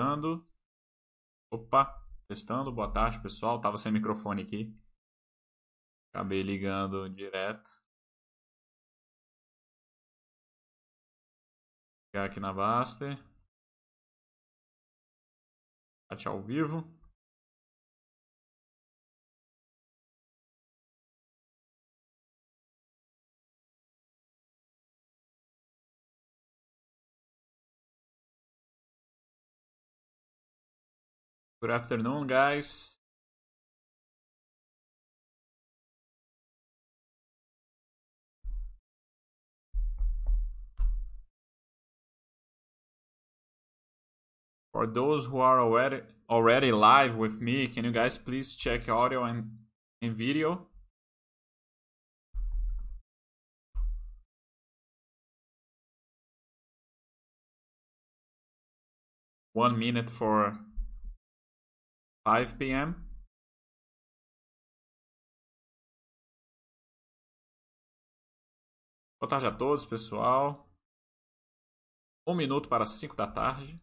Testando. Opa, testando. Boa tarde, pessoal. Tava sem microfone aqui. Acabei ligando direto. Ligar aqui na Baster. Chat ao vivo. Good afternoon, guys. For those who are already already live with me, can you guys please check audio and, and video? One minute for 5 p.m. Boa tarde a todos, pessoal. Um minuto para 5 da tarde.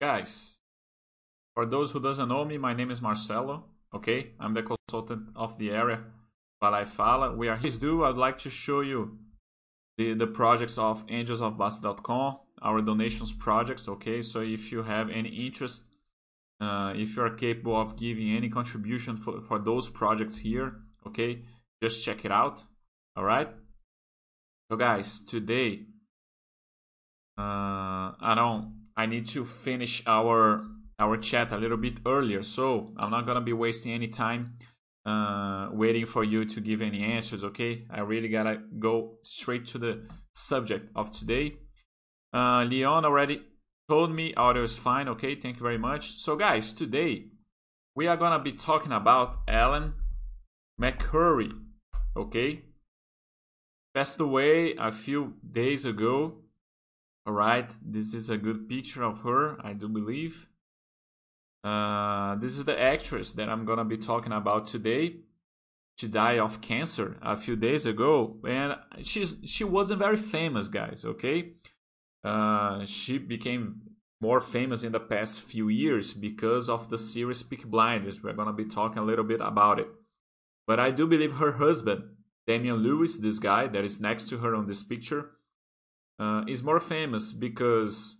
Guys, for those who doesn't know me, my name is Marcelo. Okay, I'm the consultant of the area. Fala Fala. We are here. do. I'd like to show you the, the projects of angelsofbasta.com, our donations projects. Okay, so if you have any interest, uh, if you are capable of giving any contribution for, for those projects here, okay, just check it out. All right. So guys, today, uh, I don't I need to finish our our chat a little bit earlier, so I'm not gonna be wasting any time uh, waiting for you to give any answers. Okay, I really gotta go straight to the subject of today. Uh, Leon already told me audio is fine. Okay, thank you very much. So, guys, today we are gonna be talking about Helen McCrory. Okay, passed away a few days ago Alright, this is a good picture of her, I do believe. Uh, this is the actress that I'm gonna be talking about today. She died of cancer a few days ago, and she's she wasn't very famous, guys. Okay, uh, she became more famous in the past few years because of the series Peaky Blinders. We're gonna be talking a little bit about it. But I do believe her husband, Damian Lewis, this guy that is next to her on this picture, uh, is more famous because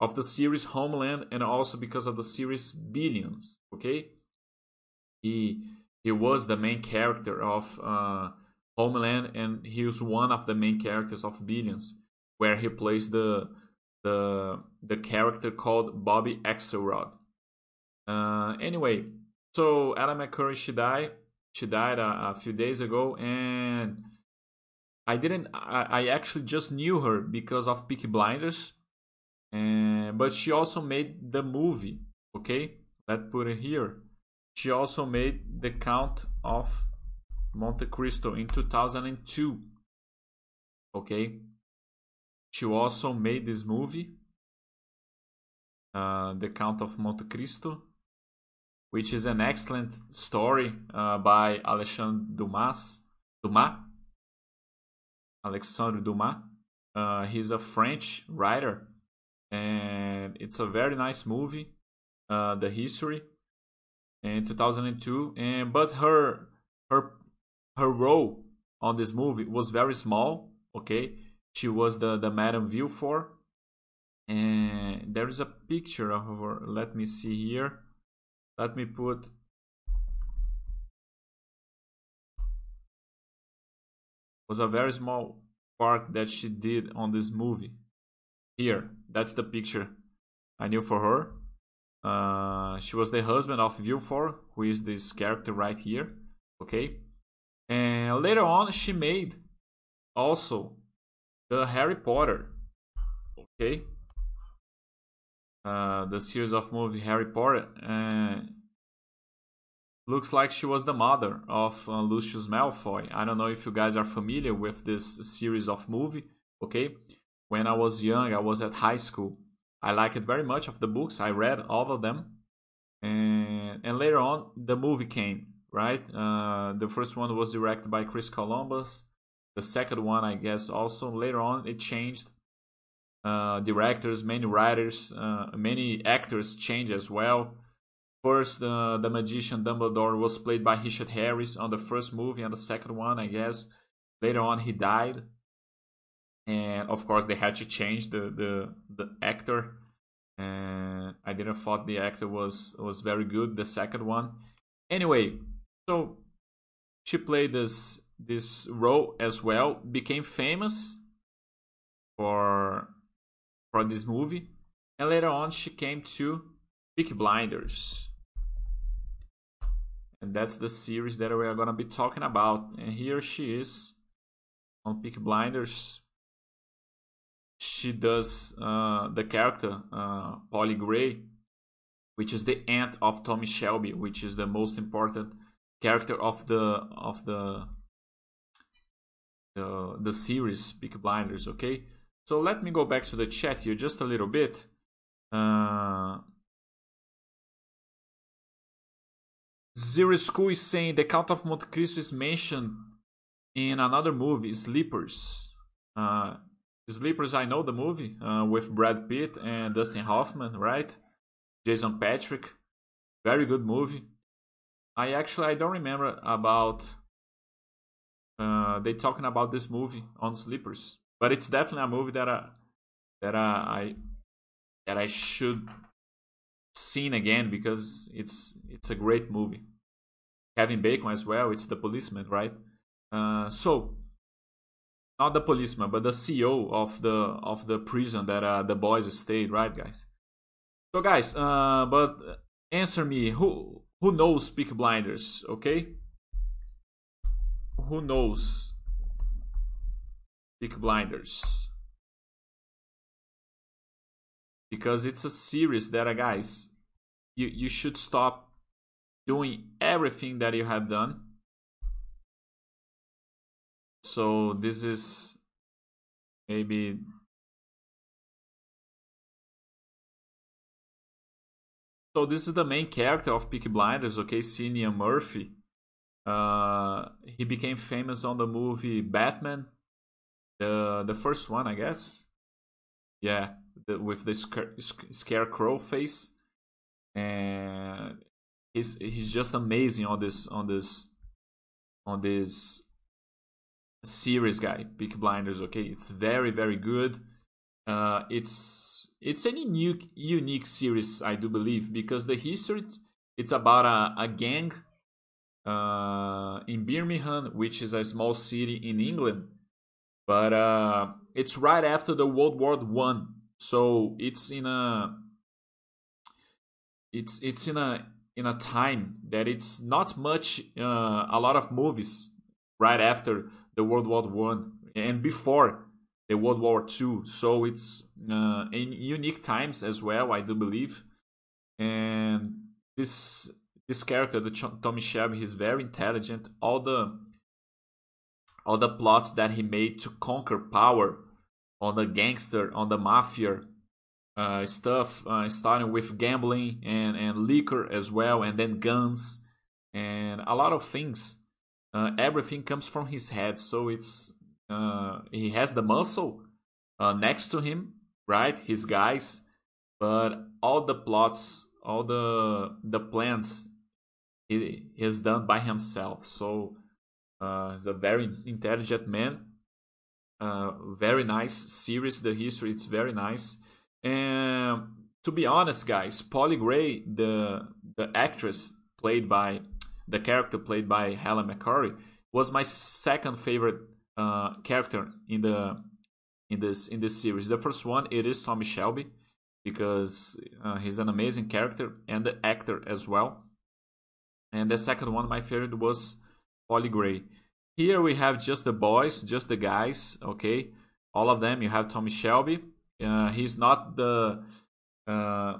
of the series Homeland and also because of the series Billions. Okay, he he was the main character of uh, Homeland and he was one of the main characters of Billions, where he plays the the the character called Bobby Axelrod. Uh, anyway, so Helen McCrory she died. She died a, a few days ago, and I didn't. I, I actually just knew her because of Peaky Blinders, and but she also made the movie. Okay, let's put it here. She also made the Count of Monte Cristo in 2002. Okay, she also made this movie, uh, The Count of Monte Cristo, which is an excellent story uh, by Alexandre Dumas. Dumas Alexandre Dumas. Uh, he's a French writer, and it's a very nice movie. Uh, the history in 2002, and but her her her role on this movie was very small. Okay, she was the the Madame Villefort, and there is a picture of her. Let me see here. Let me put was a very small part that she did on this movie. Here, that's the picture I knew for her. Uh, she was the husband of Villefort, who is this character right here. Okay, and later on she made also the Harry Potter. Okay, uh, the series of movie Harry Potter. Uh, looks like she was the mother of uh, Lucius Malfoy. I don't know if you guys are familiar with this series of movie. Okay, when I was young, I was at high school. I liked it very much of the books. I read all of them, and and later on the movie came. Right, uh, the first one was directed by Chris Columbus. The second one, I guess, also later on it changed. Uh, directors, many writers, uh, many actors change as well. First, uh, the magician Dumbledore was played by Richard Harris on the first movie, and the second one, I guess, later on he died, and of course they had to change the the the actor. And I didn't thought the actor was was very good. The second one, anyway, so she played this this role as well, became famous for for this movie, and later on she came to Peaky Blinders. And that's the series that we are gonna be talking about. And here she is on Peaky Blinders. She does uh, the character uh, Polly Gray, which is the aunt of Tommy Shelby, which is the most important character of the of the the, the series Peaky Blinders. Okay, so let me go back to the chat here just a little bit. Uh, Zero School is saying the Count of Monte Cristo is mentioned in another movie, Sleepers. Uh, Sleepers, I know the movie uh, with Brad Pitt and Dustin Hoffman, right? Jason Patric, very good movie. I actually I don't remember about uh, they talking about this movie on Sleepers, but it's definitely a movie that I that I that I should seen again because it's it's a great movie. Kevin Bacon as well. It's the policeman, right? Uh, so not the policeman, but the CEO of the of the prison that uh, the boys stayed, right, guys? So, guys, uh, but answer me who who knows Peaky Blinders, okay? Who knows Peaky Blinders? Because it's a series that, uh, guys, you, you should stop doing everything that you have done. So this is maybe So this is the main character of Peaky Blinders, okay, Cillian Murphy. Uh, he became famous on the movie Batman, the the first one, I guess. Yeah, the, with the scare, scarecrow face, and he's he's just amazing on this on this on this series guy Peaky Blinders okay? It's very very good. Uh it's it's a unique unique series i do believe because the history it's about a, a gang uh in birmingham which is a small city in england. But uh it's right after the world war one so it's in a it's it's in a in a time that it's not much uh, a lot of movies right after the World War One and before the World War Two. So it's uh, in unique times as well, I do believe. And this this character, the Ch- Tommy Shelby, he's very intelligent. All the all the plots that he made to conquer power on the gangster, on the mafia, uh, stuff, uh, starting with gambling and, and liquor as well, and then guns and a lot of things. Uh, everything comes from his head, so it's uh, he has the muscle uh, next to him, right? His guys, but all the plots, all the the plans, he, has done by himself. So uh, he's a very intelligent man. Very nice series. The history it's very nice and to be honest, guys, Polly Gray, the the actress played by the character played by Helen McCrory, was my second favorite uh, character in the in this in this series. The first one it is Tommy Shelby because uh, he's an amazing character and the actor as well. And the second one, my favorite was Polly Gray. Here we have just the boys, just the guys. Okay, all of them. You have Tommy Shelby, uh, he's not the uh,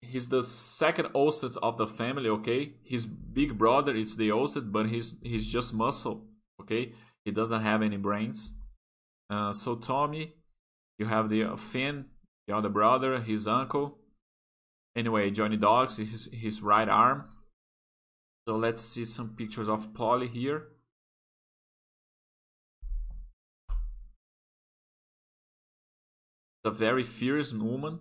he's the second oldest of the family. Okay, his big brother is the oldest, but he's he's just muscle. Okay, he doesn't have any brains. Uh, so Tommy, you have the uh, Finn, the other brother, his uncle. Anyway, Johnny Dogs is his, his right arm. So let's see some pictures of Polly here. A very fierce woman,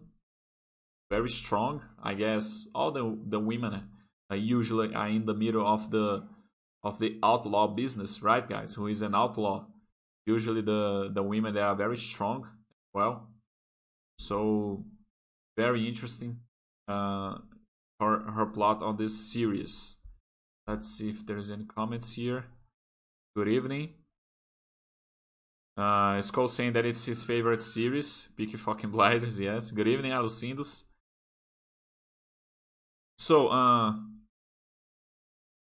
very strong. I guess all the the women uh, usually are in the middle of the of the outlaw business, right, guys? Who is an outlaw? Usually the the women they are very strong. Well, so very interesting. Uh, her her plot on this series. Let's see if there's any comments here. Good evening. Uh, Skull saying that it's his favorite series. Peaky fucking Blinders, yes. Good evening, Alucindos. So, uh,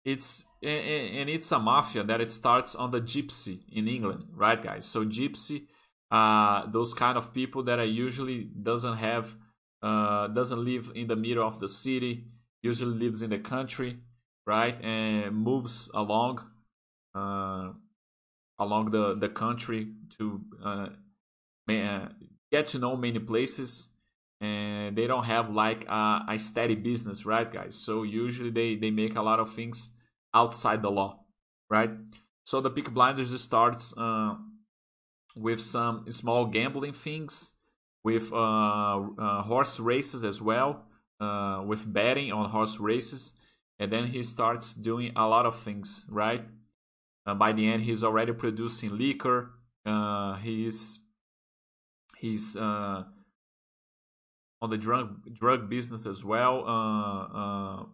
it's and it's a mafia that it starts on the gypsy in England, right, guys? So gypsy, uh, those kind of people that are usually doesn't have, uh, doesn't live in the middle of the city, usually lives in the country, right, and moves along, uh, along the, the country to uh, get to know many places and they don't have like a, a, steady business right guys? So usually they, they make a lot of things outside the law right? So the Peaky Blinders starts uh, with some small gambling things with uh, uh horse races as well uh, with betting on horse races and then he starts doing a lot of things right uh, by the end, he's already producing liquor. Uh, he's he's uh, on the drug drug business as well. Uh, uh,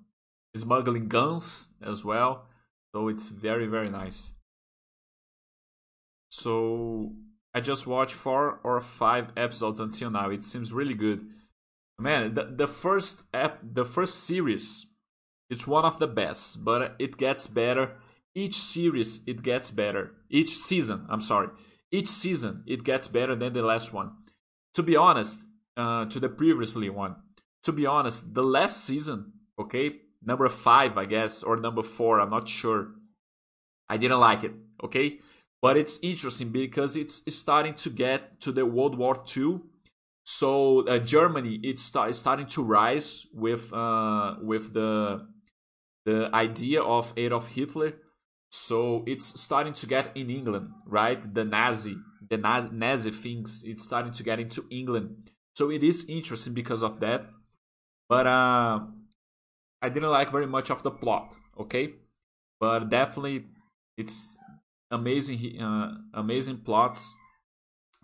smuggling guns as well. So it's very very nice. So I just watched four or five episodes until now. It seems really good. Man, the, the first ep, the first series, it's one of the best, but it gets better each series it gets better. Each season, I'm sorry. Each season it gets better than the last one. To be honest, uh, to the previously one. To be honest, the last season, okay, number five, I guess, or number four, I'm not sure. I didn't like it, okay? But it's interesting because it's starting to get to the World War II. So uh, Germany, it's start, starting to rise with uh, with the the idea of Adolf Hitler so it's starting to get in England, right? The Nazi, the Nazi things, it's starting to get into England. So it is interesting because of that. But uh, I didn't like very much of the plot, okay? But definitely, it's amazing, uh, amazing plots.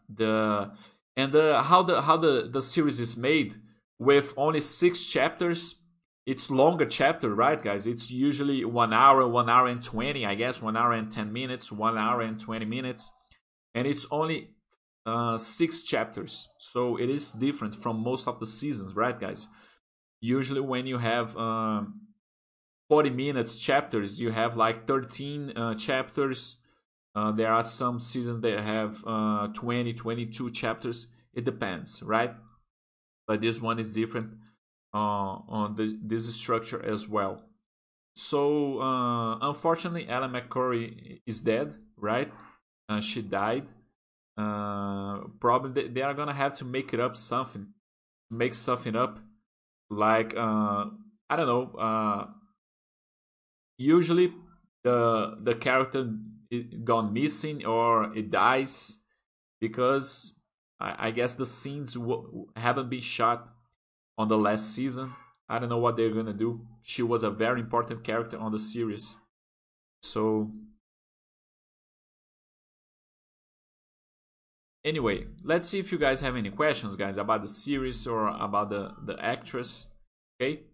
The and the how the how the the series is made with only six chapters it's longer chapter, right, guys? It's usually one hour, one hour and 20, I guess, one hour and 10 minutes, one hour and 20 minutes. And it's only uh, six chapters. So it is different from most of the seasons, right, guys? Usually, when you have um, 40 minutes chapters, you have like 13 uh, chapters. Uh, there are some seasons that have uh, 20, 22 chapters. It depends, right? But this one is different on the, this structure as well. So uh, unfortunately, Helen McCrory is dead, right? Uh, she died. Uh, probably they, they, are gonna have to make it up something, make something up, like uh, I don't know. Uh, usually, the the character gone missing or it dies because I, I guess the scenes haven't been shot on the last season. I don't know what they're gonna do. She was a very important character on the series. So anyway, let's see if you guys have any questions, guys, about the series or about the the actress. Okay.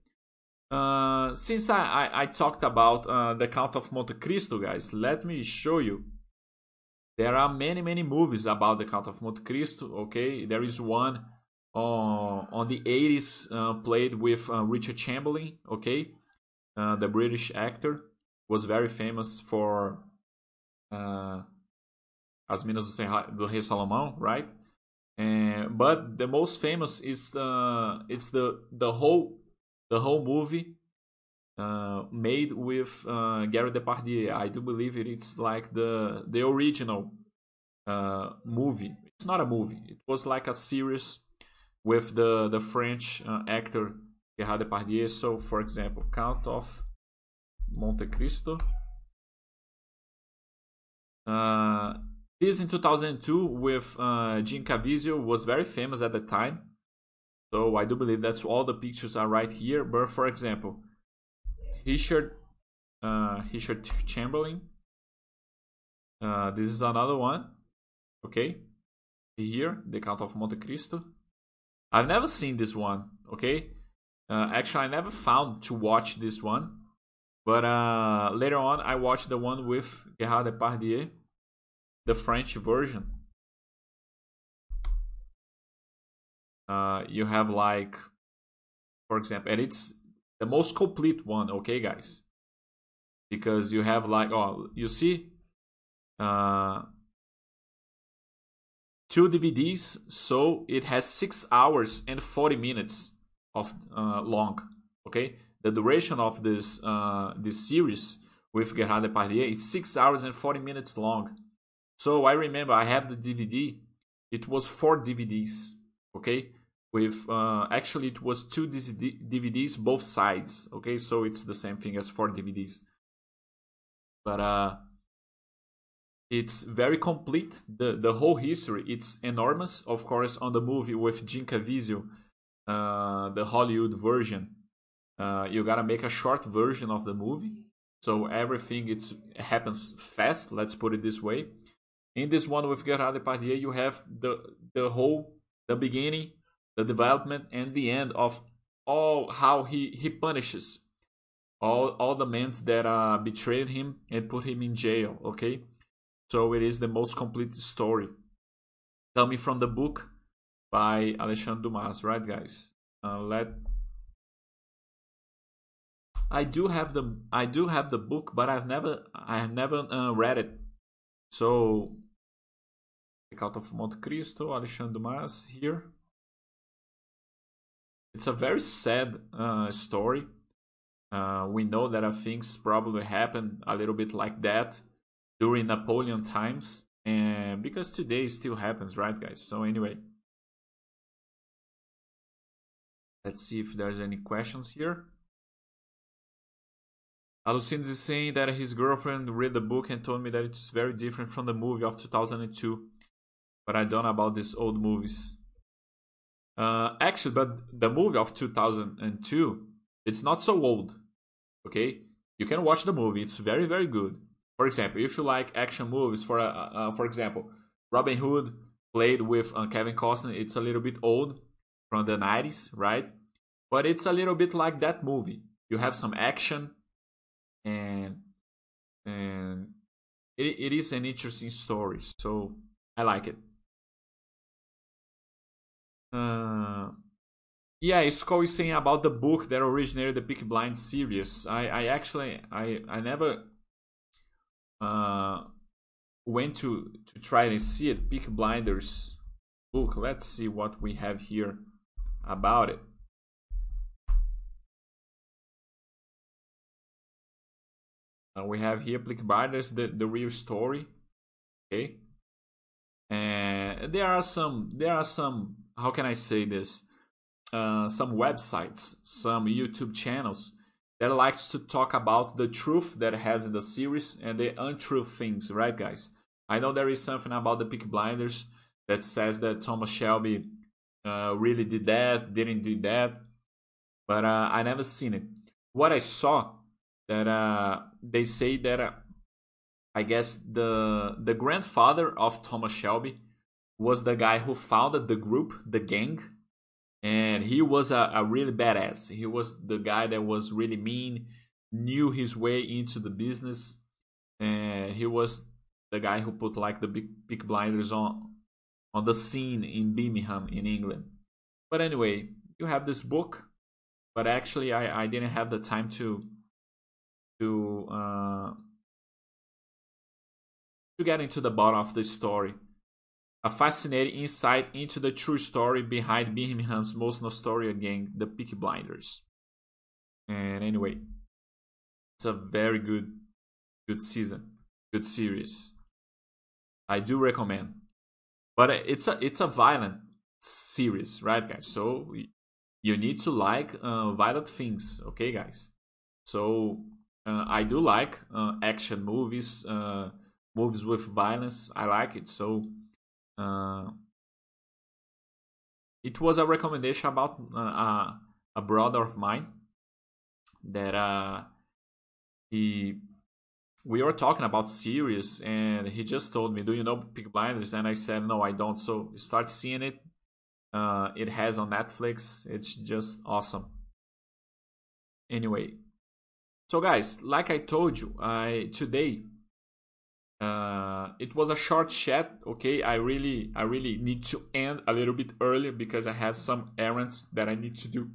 Uh, since I, I, I, talked about uh, the Count of Monte Cristo, guys, let me show you. There are many, many movies about the Count of Monte Cristo. Okay, there is one on on the 80s uh, played with uh, Richard Chamberlain, okay? Uh, the British actor was very famous for As Minas do Rei Salomão, right? And, but the most famous is the it's the the whole the whole movie uh, made with uh, Gary Depardieu. I do believe it, it's like the the original uh, movie. It's not a movie. It was like a series with the the French uh, actor Gerard Depardieu. So, for example, Count of Monte Cristo. Uh, this in 2002 with uh, Caviezel was very famous at the time. So I do believe that's all the pictures are right here. But for example, Richard uh, Richard Chamberlain. Uh, this is another one. Okay, here the Count of Monte Cristo. I've never seen this one. Okay, uh, actually I never found to watch this one, but uh, later on I watched the one with Gerard Depardieu, the French version. Uh, you have like, for example, and it's the most complete one okay guys because you have like oh you see uh two dvds so it has six hours and 40 minutes of uh, long okay? The duration of this uh this series with Gerard Depardieu is six hours and 40 minutes long. So i remember i have the dvd it was four dvds okay? With uh, actually it was two DVDs both sides okay? So it's the same thing as four DVDs but uh it's very complete. The the whole history it's enormous. Of course on the movie with Jim Caviezel uh the Hollywood version uh you got to make a short version of the movie. So everything it's happens fast let's put it this way. In this one with Gerard Depardieu you have the the whole the beginning the development and the end of all how he, he punishes all all the men that uh, betrayed him and put him in jail. Okay, so it is the most complete story coming from the book by Alexandre Dumas, right, guys? Uh, let I do have the I do have the book, but I've never I have never uh, read it. So, Count of Monte Cristo, Alexandre Dumas here. It's a very sad uh, story. Uh, we know that things probably happened a little bit like that during Napoleon times, and because today still happens, right, guys? So anyway, let's see if there's any questions here. Alucines is saying that his girlfriend read the book and told me that it's very different from the movie of 2002. But I don't know about these old movies. Uh, actually, but the movie of 2002, it's not so old. Okay, you can watch the movie. It's very very good. For example, if you like action movies, for uh, uh, for example, Robin Hood played with uh, Kevin Costner. It's a little bit old from the 90s, right? But it's a little bit like that movie. You have some action, and and it, it is an interesting story. So I like it. Uh, yeah, Skull is saying about the book that originated the Peaky Blind series. I, I actually, I, I never uh, went to to try and see it. Peaky Blinders book. Let's see what we have here about it. Uh, we have here Peaky Blinders, the the real story. Okay, and there are some there are some how can I say this? Uh, some websites, some YouTube channels that likes to talk about the truth that has in the series and the untrue things, right, guys? I know there is something about the Peaky Blinders that says that Thomas Shelby uh, really did that, didn't do that, but uh, I never seen it. What I saw that uh, they say that uh, I guess the the grandfather of Thomas Shelby was the guy who founded the group, the gang, and he was a, a really badass. He was the guy that was really mean, knew his way into the business, and he was the guy who put like the big big blinders on on the scene in Birmingham in England. But anyway, you have this book, but actually I, I didn't have the time to to uh, to get into the bottom of this story a fascinating insight into the true story behind Birmingham's most notorious gang, the Peaky Blinders. And anyway, it's a very good, good season, good series. I do recommend, but it's a it's a violent series, right, guys? So you need to like uh, violent things, okay, guys? So uh, I do like uh, action movies, uh, movies with violence. I like it. So uh, it was a recommendation about uh, a brother of mine that uh, he we were talking about series and he just told me do you know Peaky Blinders? And i said no i don't. So start seeing it uh, it has on netflix. It's just awesome. Anyway so guys like i told you i today uh, it was a short chat okay? I really i really need to end a little bit earlier because i have some errands that i need to do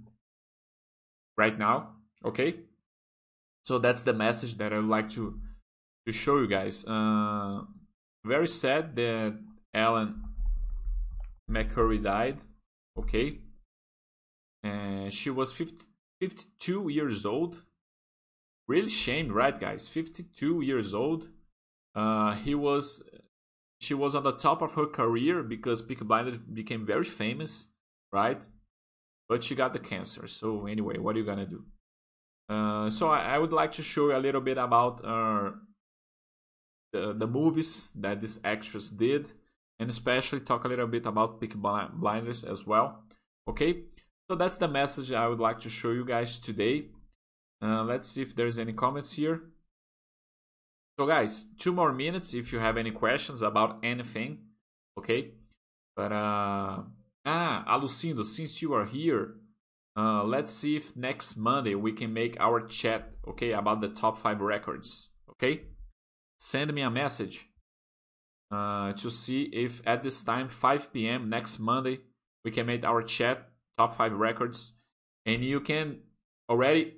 right now okay? So that's the message that i would like to to show you guys. Uh, very sad that helen mccrory died okay? And she was 50, 52 years old. Really shame right guys? 52 years old uh, he was she was on the top of her career because Peaky Blinders became very famous, right? But she got the cancer. So anyway, what are you gonna do? Uh, so I, I, would like to show you a little bit about uh, the the movies that this actress did, and especially talk a little bit about Peaky Blinders as well. Okay, so that's the message I would like to show you guys today. Uh, let's see if there's any comments here. So guys, two more minutes if you have any questions about anything, okay? But uh ah, Alucindo, since you are here, uh, let's see if next Monday we can make our chat, okay, about the top five records, okay? Send me a message uh, to see if at this time, 5 p.m. next Monday, we can make our chat top five records, and you can already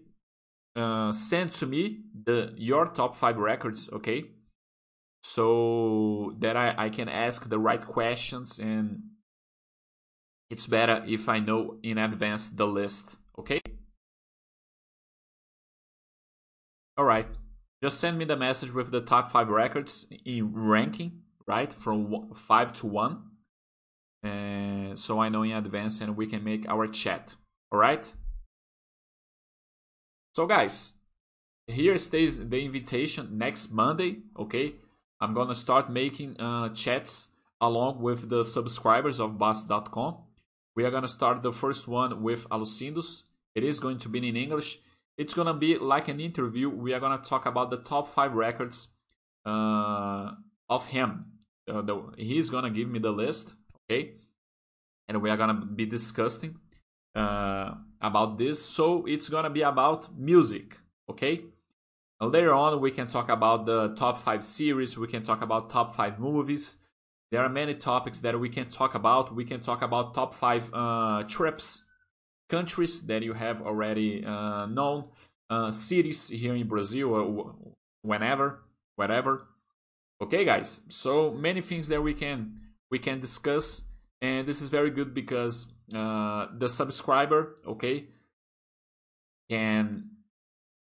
uh, send to me the your top five records, okay? So that I, I can ask the right questions and it's better if I know in advance the list, okay? Alright, just send me the message with the top five records in ranking, right? From five to one. So I know in advance and we can make our chat, alright? So guys, here stays the invitation next Monday, okay? I'm gonna start making uh, chats along with the subscribers of Boss.com. We are gonna start the first one with Alucindos. It is going to be in English. It's gonna be like an interview. We are gonna talk about the top five records uh, of him. Uh, the, he's gonna give me the list, okay? And we are gonna be discussing uh, about this. So it's gonna be about music, okay? later on, we can talk about the top five series. We can talk about top five movies. There are many topics that we can talk about. We can talk about top five uh, trips, countries that you have already uh, known, uh, cities here in Brazil, or whenever, wherever. Okay, guys. So many things that we can we can discuss, and this is very good because uh, the subscriber, okay, can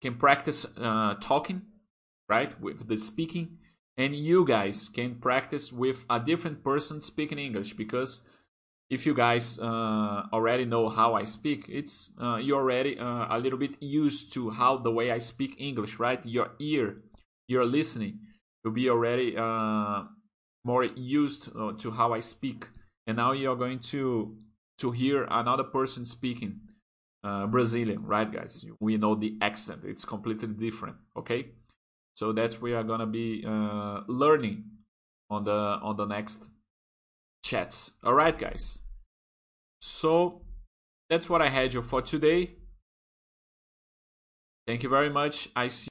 can practice uh, talking, right, with the speaking, and you guys can practice with a different person speaking English because if you guys uh, already know how I speak, it's uh, you're already uh, a little bit used to how the way I speak English, right? Your ear, your listening will be already uh, more used uh, to how I speak, and now you're going to to hear another person speaking uh, Brazilian, right, guys? We know the accent; it's completely different. Okay, so that's we are gonna be uh, learning on the on the next chats. All right, guys. So that's what I had you for today. Thank you very much. I see.